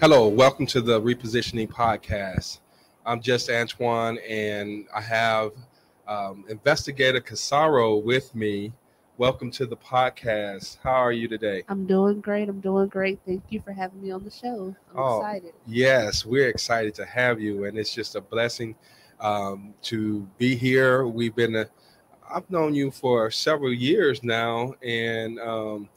Hello, welcome to the Repositioning Podcast. I'm just Antoine, and I have um, investigator Casaro with me. Welcome to the podcast. How are you today? I'm doing great. I'm doing great. Thank you for having me on the show. I'm Oh, excited. Yes, we're excited to have you, and it's just a blessing um, to be here. We've been, uh, I've known you for several years now, and um,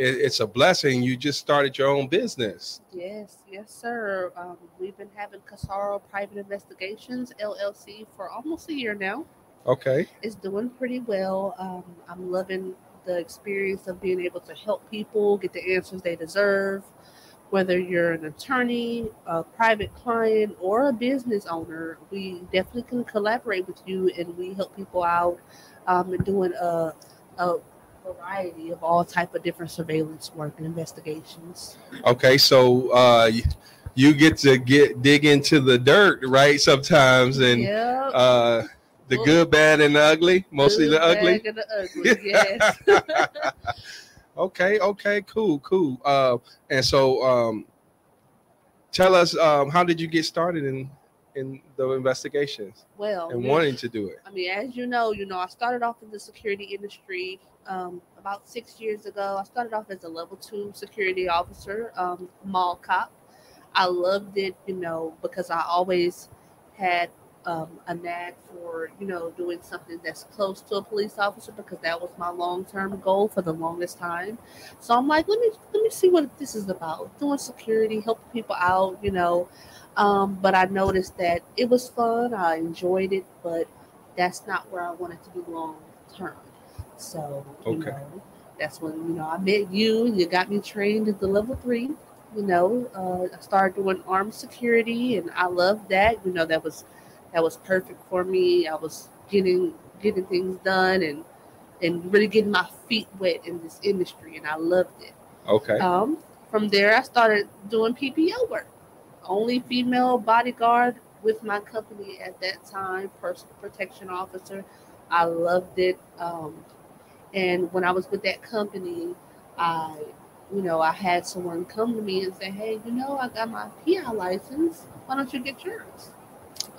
it, it's a blessing. You just started your own business. Yes, yes, sir. Um, we've been having Casaro Private Investigations LLC for almost a year now. Okay. It's doing pretty well. Um, I'm loving the experience of being able to help people get the answers they deserve. Whether you're an attorney, a private client, or a business owner, we definitely can collaborate with you, and we help people out um, in doing a, a variety of all type of different surveillance work and investigations. Okay, so uh, you, get to get dig into the dirt, right? Sometimes, and yeah, uh, the good, bad, and the ugly. Mostly the ugly. And the ugly, yes. Okay, okay, cool, cool. Uh, and so, um, tell us, um, how did you get started in in the investigations well, and wanting to do it? I mean, as you know, you know, I started off in the security industry um, about six years ago. I started off as a level two security officer, um, mall cop. I loved it, you know, because I always had um, a knack for, you know, doing something that's close to a police officer because that was my long term goal for the longest time. So I'm like, let me let me see what this is about. Doing security, helping people out, you know. Um, but I noticed that it was fun. I enjoyed it, but that's not where I wanted to be long term. So, you Okay. know, that's when, you know, I met you and you got me trained at the level three. You know, uh, I started doing armed security and I loved that. You know, that was that was perfect for me. I was getting getting things done and and really getting my feet wet in this industry and I loved it. Okay, Um, from there, I started doing PPO work. Only female bodyguard with my company at that time, personal protection officer. I loved it. Um, and when I was with that company, I, you know, I had someone come to me and say, "Hey, you know, I got my PI license. Why don't you get yours?"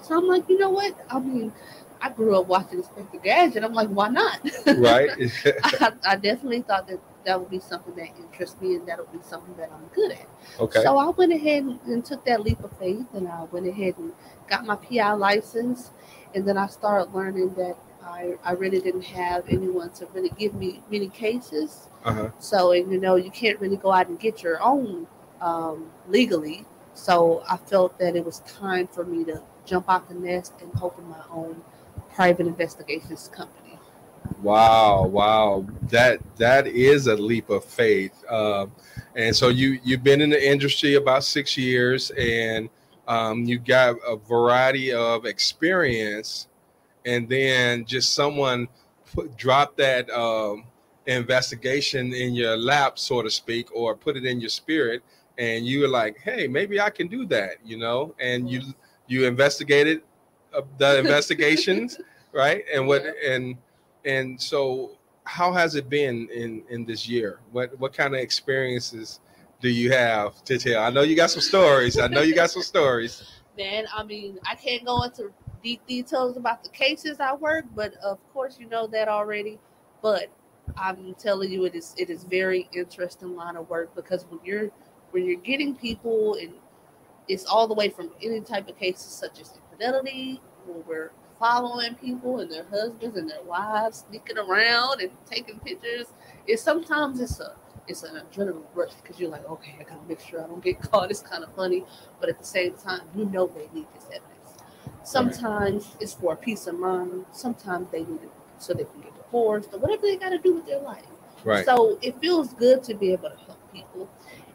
So I'm like, you know what? I mean, I grew up watching Inspector Gadget. I'm like, why not? right. I, I definitely thought that that would be something that interests me and that would be something that I'm good at. okay. So I went ahead and, and took that leap of faith and I went ahead and got my PI license. And then I started learning that I, I really didn't have anyone to really give me many cases. Uh-huh. So, and you know, you can't really go out and get your own um, legally. So I felt that it was time for me to jump out the nest and open my own private investigations company. Wow, wow, that that is a leap of faith. Um, and so you you've been in the industry about six years, and um, you got a variety of experience, and then just someone put drop that um, investigation in your lap, so to speak, or put it in your spirit, and you were like, "Hey, maybe I can do that," you know, and you you investigated uh, the investigations, right? And what and and so how has it been in in this year? What what kind of experiences do you have to tell? I know you got some stories. I know you got some stories. Man, I mean, I can't go into deep details about the cases I work, but of course you know that already. But I'm telling you, it is it is very interesting line of work because when you're when you're getting people and it's all the way from any type of cases such as infidelity, where we're following people and their husbands and their wives sneaking around and taking pictures. It's sometimes it's a it's an adrenaline rush because you're like, okay, I gotta make sure I don't get caught. It's kind of funny, but at the same time, you know they need this evidence. Sometimes it's for peace of mind. Sometimes they need it so they can get divorced or whatever they got to do with their life. right So it feels good to be able to help people.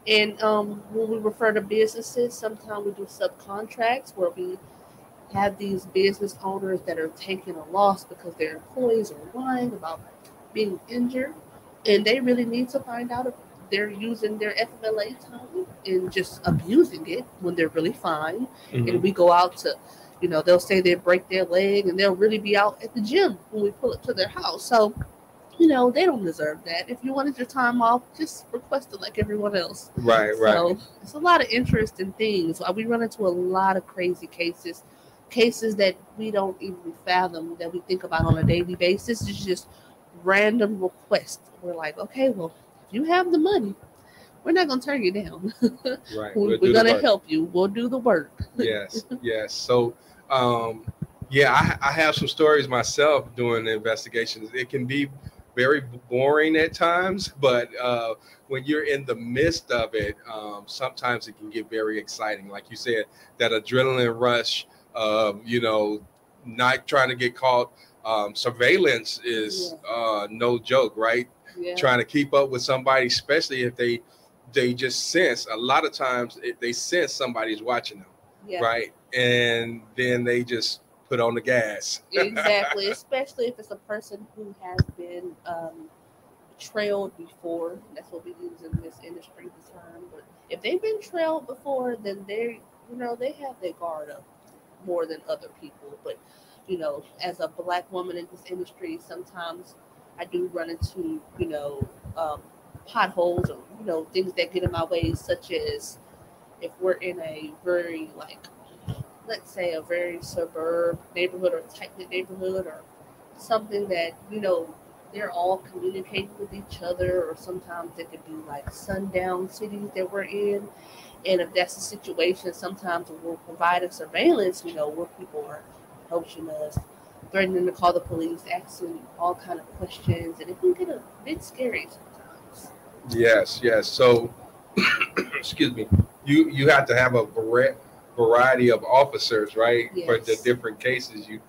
And um, when we refer to businesses, sometimes we do subcontracts where we have these business owners that are taking a loss because their employees are lying about being injured, and they really need to find out if they're using their FMLA time and just abusing it when they're really fine. Mhm. And we go out to, you know, they'll say they break their leg and they'll really be out at the gym when we pull it to their house. So you know, they don't deserve that. If you wanted your time off, just request it like everyone else. Right, right. So it's a lot of interesting things. Uh, We run into a lot of crazy cases, cases that we don't even fathom that we think about on a daily basis. It's just random requests. We're like, okay, well, if you have the money, we're not gonna turn you down. right. we're We'll do gonna help you. We'll do the work. yes, yes. So, um, yeah, I, I have some stories myself doing the investigations. It can be very boring at times, but uh, when you're in the midst of it, um, sometimes it can get very exciting. Like you said, that adrenaline rush of you know not trying to get caught. Um, surveillance is uh, no joke, right? Yeah. trying to keep up with somebody, especially if they they just sense. A lot of times they sense somebody's watching them, yeah. right? And then they just put on the gas. exactly, especially if it's a person who has been um, trailed before. That's what we use in this industry, the term. But if they've been trailed before, then they, you know, they have their guard up more than other people. But you know, as a black woman in this industry, sometimes I do run into, you know, um, potholes or you know things that get in my way, such as if we're in a very like let's say a very suburb neighborhood or tight knit neighborhood or something that you know they're all communicating with each other or sometimes it could be like sundown cities that we're in and if that's the situation sometimes we're providing surveillance you know where people are approaching us threatening to call the police asking all kind of questions and it can get a bit scary sometimes Yes, yes. So, excuse me. You you have to have a variety of officers, right, for the different cases. You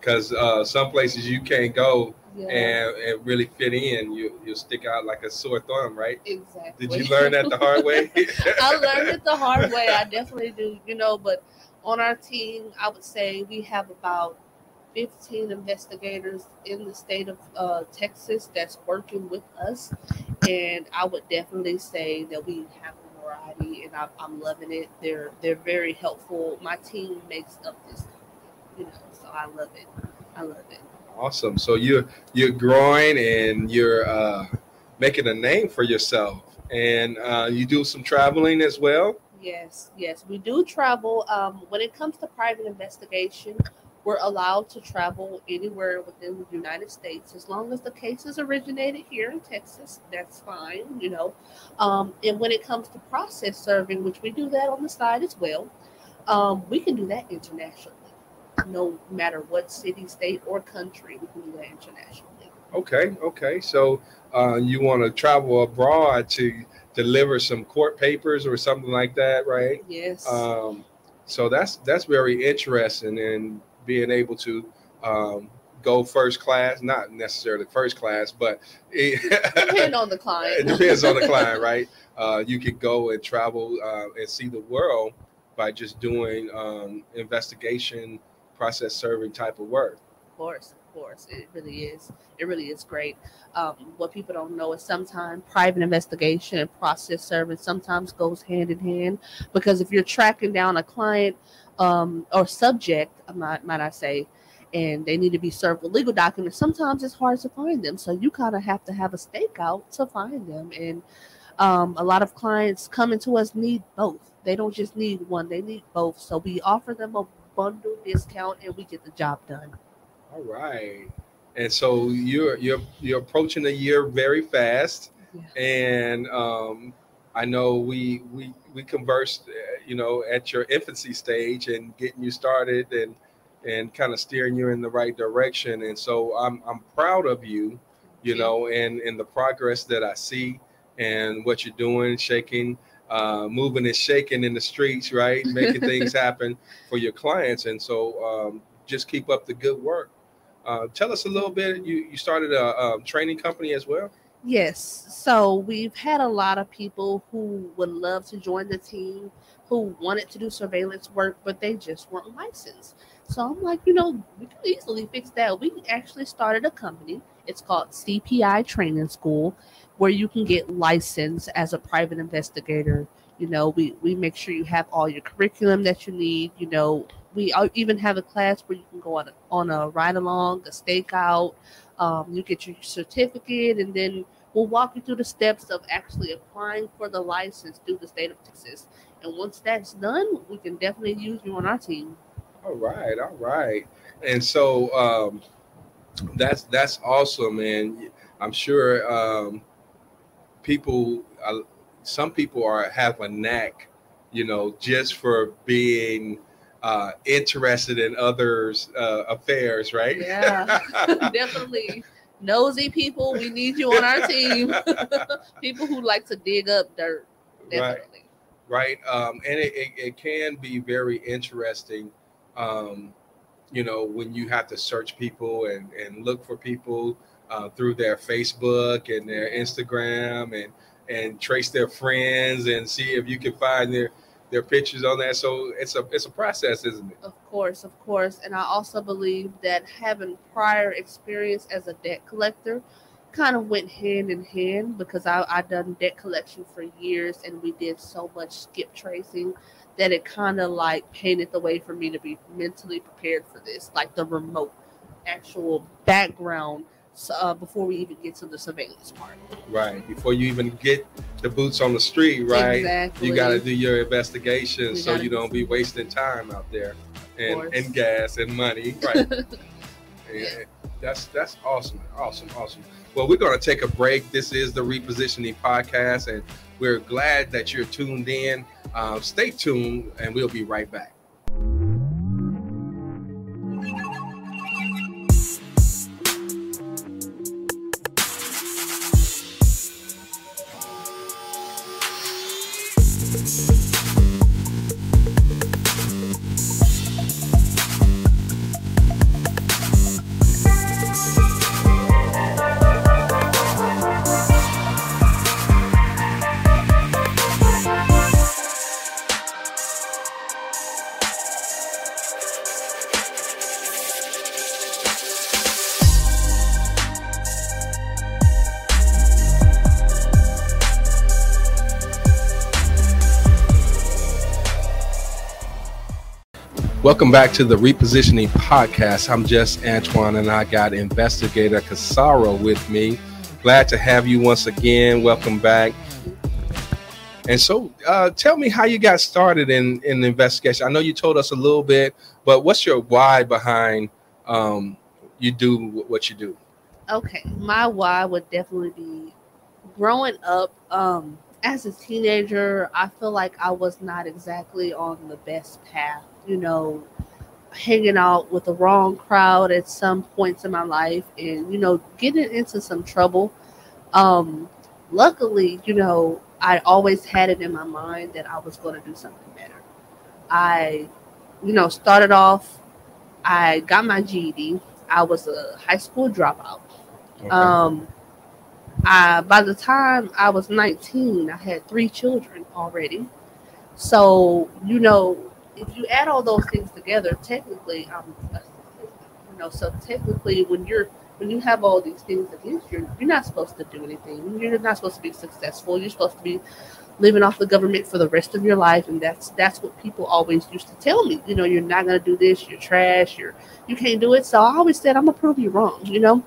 because uh, some places you can't go yeah and, and really fit in. You you stick out like a sore thumb, right? exactly Did you learn that the hard way? I learned it the hard way. I definitely do, you know, but on our team, I would say we have about 15 investigators in the state of uh, Texas that's working with us. And I would definitely say that we have variety and I, I'm loving it. They're they're very helpful. My team makes up this, you know, so I love it. I love it. Awesome. So you're you're growing and you're uh, making a name for yourself, and uh, you do some traveling as well. Yes, yes, we do travel. Um, when it comes to private investigation, we're allowed to travel anywhere within the United States as long as the case is originated here in Texas. That's fine, you know. Um, and when it comes to process serving, which we do that on the side as well, um, we can do that internationally. No matter what city, state, or country, we can do that internationally. Okay, okay. So uh, you want to travel abroad to deliver some court papers or something like that, right? Yes. Um, so that's that's very interesting in being able to um, go first class, not necessarily first class, but it, Depend on the client. it depends on the client, right? Uh, you could go and travel uh, and see the world by just doing um, investigation, process serving type of work. Of course, of course, it really is. It really is great. Um, what people don't know is sometimes private investigation and process serving sometimes goes hand in hand because if you're tracking down a client um, or subject, might, might I say, and they need to be served with legal documents, sometimes it's hard to find them. So you kind of have to have a stakeout to find them. And um, a lot of clients coming to us need both. They don't just need one; they need both. So we offer them a bundle discount, and we get the job done. All right. And so you're you're you're approaching the year very fast, Yeah. and um, I know we we we conversed, you know, at your infancy stage and getting you started and and kind of steering you in the right direction. And so I'm I'm proud of you, you know, and and the progress that I see and what you're doing, shaking, uh, moving and shaking in the streets, right, making things happen for your clients. And so um, just keep up the good work. Uh, tell us a little bit. You you started a, a training company as well. Yes. So we've had a lot of people who would love to join the team, who wanted to do surveillance work, but they just weren't licensed. So I'm like, you know, we can easily fix that. We actually started a company. It's called CPI Training School, where you can get licensed as a private investigator. You know, we, we make sure you have all your curriculum that you need. You know, we even have a class where you can go on a, on a ride along, a stakeout, Um, you get your certificate, and then we'll walk you through the steps of actually applying for the license through the state of Texas. And once that's done, we can definitely use you on our team. All right, all right. And so um, that's that's awesome, and I'm sure um, people, uh, some people are have a knack, you know, just for being uh, interested in others' uh, affairs, right? Yeah, definitely. Nosy people, we need you on our team. people who like to dig up dirt, definitely. Right, right. Um, and it, it, it, can be very interesting. Um, you know, when you have to search people and, and look for people uh, through their Facebook and their Instagram and and trace their friends and see if you can find their their pictures on that. So it's a it's a process, isn't it? Of course, of course. And I also believe that having prior experience as a debt collector kind of went hand in hand because I I done debt collection for years and we did so much skip tracing that it kind of like painted the way for me to be mentally prepared for this, like the remote actual background uh, before we even get to the surveillance part. Right. Before you even get the boots on the street, right? Exactly. You got to do your investigation we so you don't be wasting time out there and, and gas and money. Right. yeah. That's that's awesome. Awesome. Awesome. Well, we're going to take a break. This is the Repositioning Podcast, and we're glad that you're tuned in. Uh, stay tuned, and we'll be right back. Welcome back to the Repositioning Podcast. I'm just Antoine, and I got investigator Casaro with me. Glad to have you once again. Welcome back. And so, uh, tell me how you got started in in the investigation. I know you told us a little bit, but what's your why behind um, you do what you do? Okay, my why would definitely be growing up. Um, as a teenager, I feel like I was not exactly on the best path you know, hanging out with the wrong crowd at some points in my life and, you know, getting into some trouble. Um, luckily, you know, I always had it in my mind that I was going to do something better. I, you know, started off, I got my GED. I was a high school dropout. Okay. Um, I, by the time I was 19, I had three children already. So, you know, if you add all those things together, technically, um, you know, so technically, when you're when you have all these things against you, you're not supposed to do anything. You're not supposed to be successful. You're supposed to be living off the government for the rest of your life, and that's that's what people always used to tell me. You know, you're not gonna do this. You're trash. You're you can't do it. So I always said, I'm gonna prove you wrong. You know,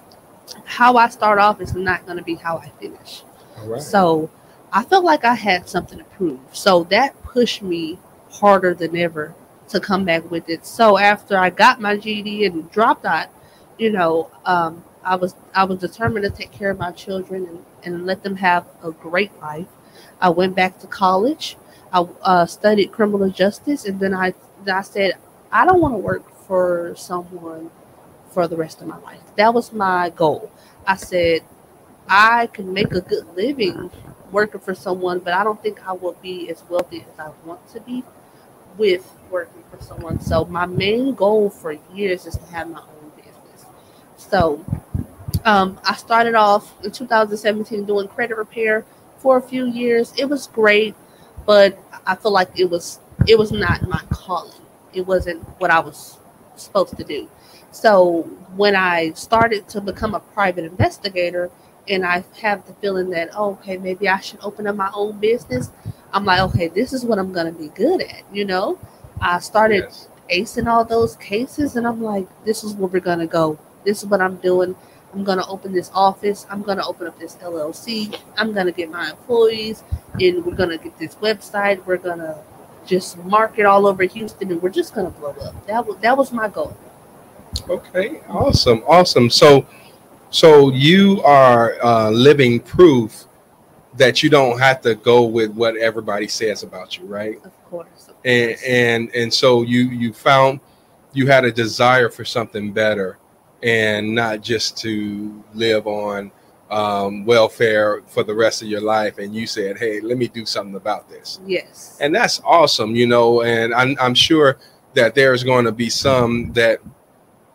how I start off is not gonna be how I finish. So I felt like I had something to prove. So that pushed me harder than ever to come back with it. So after I got my GED and dropped out, you know, um, I was I was determined to take care of my children and, and let them have a great life. I went back to college. I uh, studied criminal justice, and then I I said I don't want to work for someone for the rest of my life. That was my goal. I said I can make a good living working for someone, but I don't think I will be as wealthy as I want to be with working for someone. So my main goal for years is to have my own business. So um, I started off in 2017 doing credit repair for a few years. It was great, but I feel like it was it was not my calling. It wasn't what I was supposed to do. So when I started to become a private investigator, and I have the feeling that oh, okay, maybe I should open up my own business. I'm like, okay, this is what I'm gonna be good at, you know. I started yes. acing all those cases, and I'm like, this is where we're gonna go. This is what I'm doing. I'm gonna open this office. I'm gonna open up this LLC. I'm gonna get my employees, and we're gonna get this website. We're gonna just market all over Houston, and we're just gonna blow up. That was that was my goal. Okay, awesome, awesome. So, so you are uh, living proof that you don't have to go with what everybody says about you, right? Of course. Of And and and so you you found you had a desire for something better, and not just to live on um, welfare for the rest of your life. And you said, "Hey, let me do something about this." yes. and that's awesome you know and i'm, I'm sure that there's going to be some that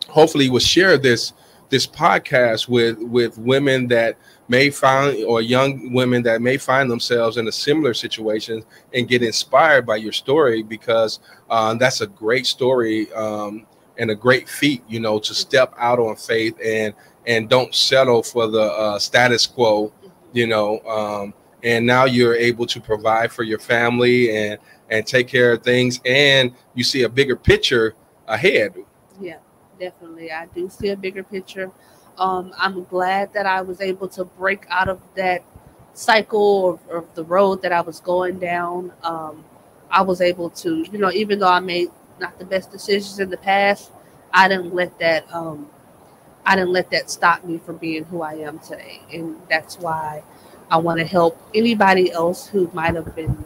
hopefully will share this this podcast with with women that may find or young women that may find themselves in a similar situation and get inspired by your story because uh, that's a great story um, and a great feat you know to step out on faith and and don't settle for the uh, status quo you know um, and now you're able to provide for your family and and take care of things and you see a bigger picture ahead definitely. I do see a bigger picture. Um, I'm glad that I was able to break out of that cycle of, of the road that I was going down. Um, I was able to, you know, even though I made not the best decisions in the past, I didn't let that um, I didn't let that stop me from being who I am today, and that's why I want to help anybody else who might have been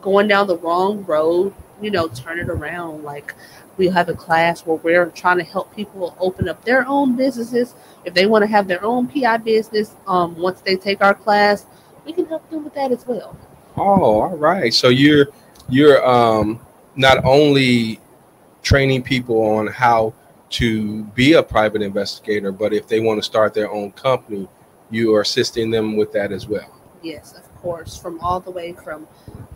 going down the wrong road. You know, turn it around. Like we have a class where we're trying to help people open up their own businesses. If they want to have their own PI business, um, once they take our class, we can help them with that as well. oh all right so you're you're um not only training people on how to be a private investigator but if they want to start their own company you are assisting them with that as well Yes, of course, from all the way from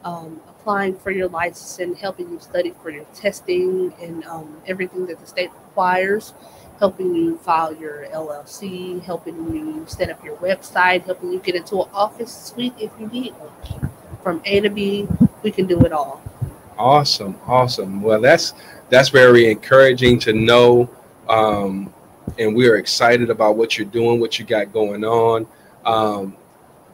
um, applying for your license and helping you study for your testing and um, everything that the state requires, helping you file your LLC, helping you set up your website, helping you get into an office suite if you need one. From A to B, we can do it all. Awesome, awesome. Well, that's that's very encouraging to know, um, and we are excited about what you're doing, what you got going on. Um,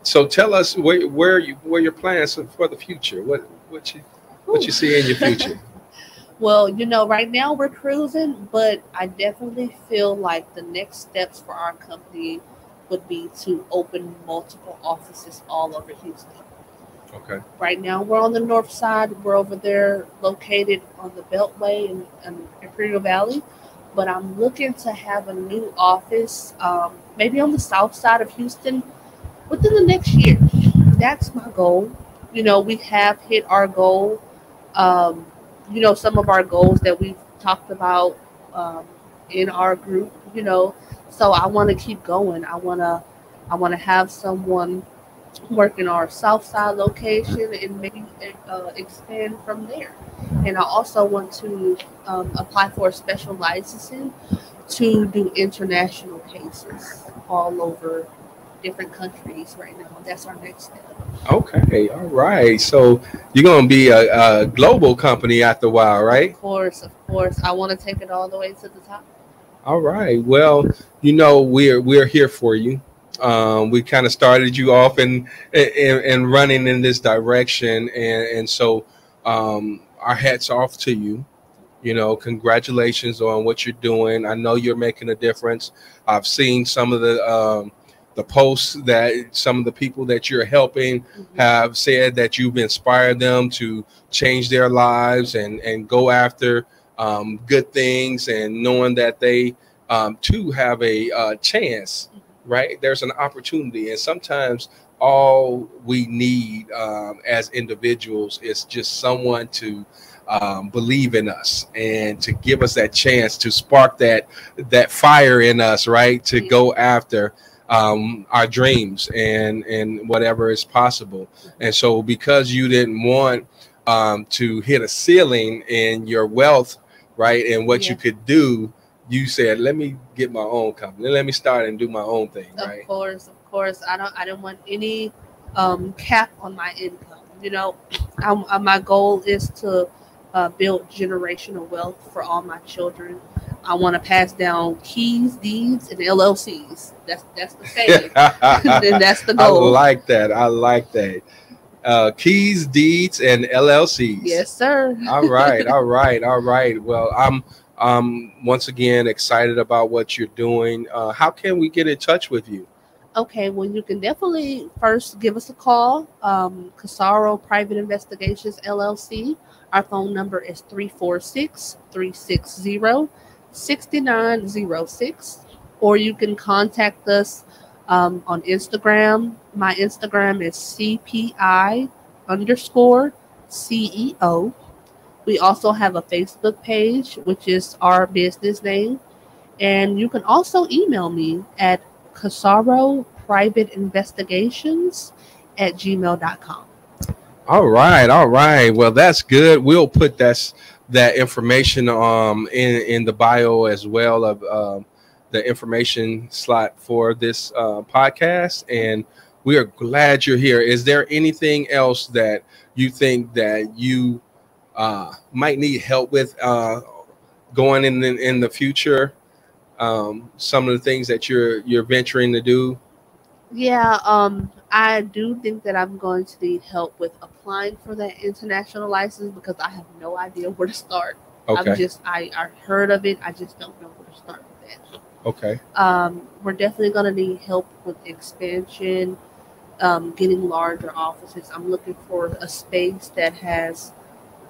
so, tell us where where you where your plans for the future. What what you what you see in your future? Well, you know, right now we're cruising, but I definitely feel like the next steps for our company would be to open multiple offices all over Houston. Okay. Right now we're on the north side. We're over there located on the Beltway in, in Imperial Valley. But I'm looking to have a new office, um, maybe on the south side of Houston within the next year. That's my goal. You know, we have hit our goal. Um, you know, some of our goals that we've talked about um, in our group, you know. So I want to keep going. I want to I want to have someone work in our south side location and maybe uh, expand from there. And I also want to um, apply for a special licensing to do international cases all over different countries right now. That's our next step. Okay. All right. So you're gonna be a, a global company after a while, right? Of course, of course. I want to take it all the way to the top. All right. Well, you know we're we're here for you. Um, we kind of started you off and and running in this direction, and and so um, our hats off to you. You know, congratulations on what you're doing. I know you're making a difference. I've seen some of the um, the posts that some of the people that you're helping Mhm. have said that you've inspired them to change their lives and and go after um, good things and knowing that they um, too have a uh, chance right? There's an opportunity. And sometimes all we need um, as individuals is just someone to um, believe in us and to give us that chance to spark that that fire in us right? To go after um, our dreams and and whatever is possible and so because you didn't want um, to hit a ceiling in your wealth right and what you could do you said let me get my own company let me start and do my own thing Of right course, of course. I don't. I don't want any um, cap on my income. You know, I'm, uh, my goal is to uh, build generational wealth for all my children. I want to pass down keys, deeds, and LLCs. That's that's the saying. and that's the goal. I like that. I like that. Uh, keys, deeds, and LLCs. Yes, sir. all right, all right, all right. Well, I'm um once again excited about what you're doing. Uh, how can we get in touch with you? Okay, well, you can definitely first give us a call. Um, Casaro Private Investigations LLC. Our phone number is 346 360 6906. Or you can contact us um, on Instagram. My Instagram is CPI underscore CEO. We also have a Facebook page, which is our business name. And you can also email me at Casaro Private Investigations at gmail.com. All right, all right. Well, that's good. We'll put that that information um in in the bio as well of um, the information slot for this uh, podcast, and we are glad you're here. Is there anything else that you think that you uh, might need help with uh, going in the, in the future? Um, some of the things that you're you're venturing to do. Yeah, um, I do think that I'm going to need help with applying for that international license because I have no idea where to start. Okay. I'm just I, I heard of it. I just don't know where to start with that. Okay. Um, we're definitely going to need help with expansion, um, getting larger offices. I'm looking for a space that has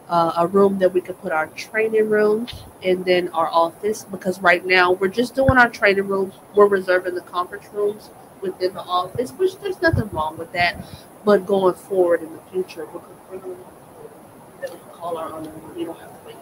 uh, a room that we could put our training room and then our office because right now we're just doing our training rooms. We're reserving the conference rooms within the office, which there's nothing wrong with that. But going forward in the future, we're, we're going to call our own. You don't have to wait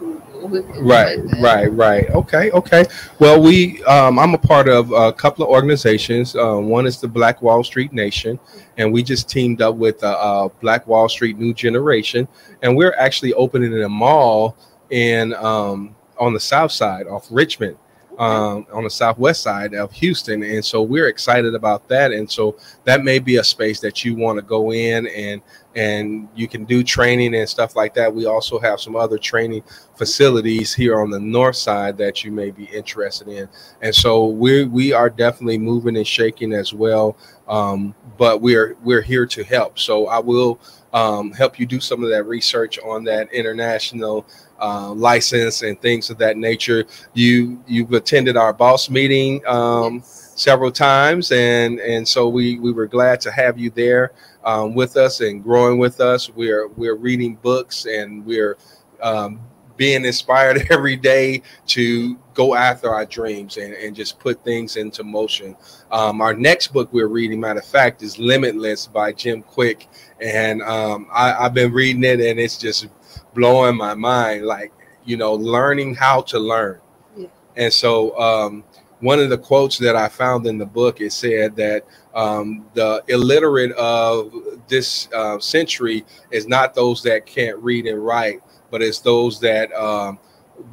right, right. Right. Okay, okay. Well, we, um, I'm a part of a couple of organizations. Uh, one is the Black Wall Street Nation, and we just teamed up with uh, uh, Black Wall Street New Generation, and we're actually opening a mall in um, on the south side off Richmond um, on the southwest side of Houston, and so we're excited about that. And so that may be a space that you want to go in and and you can do training and stuff like that. We also have some other training facilities here on the north side that you may be interested in. And so we we are definitely moving and shaking as well. Um, but we're we're here to help. So I will um, help you do some of that research on that international uh, license and things of that nature. You you've attended our boss meeting um, yes. several times, and and so we we were glad to have you there um, with us and growing with us. We're we're reading books and we're um, being inspired every day to go after our dreams and, and just put things into motion. Um, our next book we're reading, matter of fact, is Limitless by Jim Kwik. And um, I, I've been reading it and it's just blowing my mind. Like, you know, learning how to learn. Yeah. And so, um, one of the quotes that I found in the book it said that um, the illiterate of this uh, century is not those that can't read and write, but it's those that um,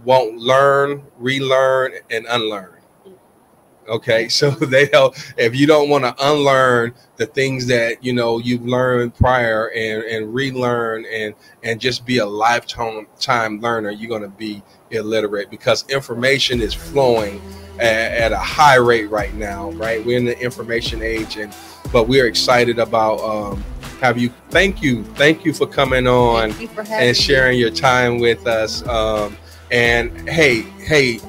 won't learn, relearn, and unlearn. Okay, so they help if you don't want to unlearn the things that you know you've learned prior and and relearn and and just be a lifetime time learner, you're going to be illiterate because information is flowing at, at, a high rate right now. Right, we're in the information age, and but we're excited about um, have you. Thank you, thank you for coming on for and sharing me. your time with us. Um, and hey, hey,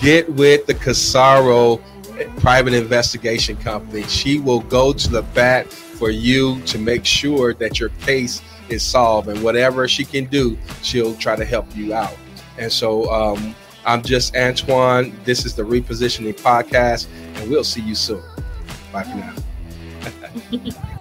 get with the Casaro private investigation company. She will go to the bat for you to make sure that your case is solved, and whatever she can do, she'll try to help you out. And so, um, I'm just Antoine. This is the Repositioning Podcast, and we'll see you soon. Bye for now.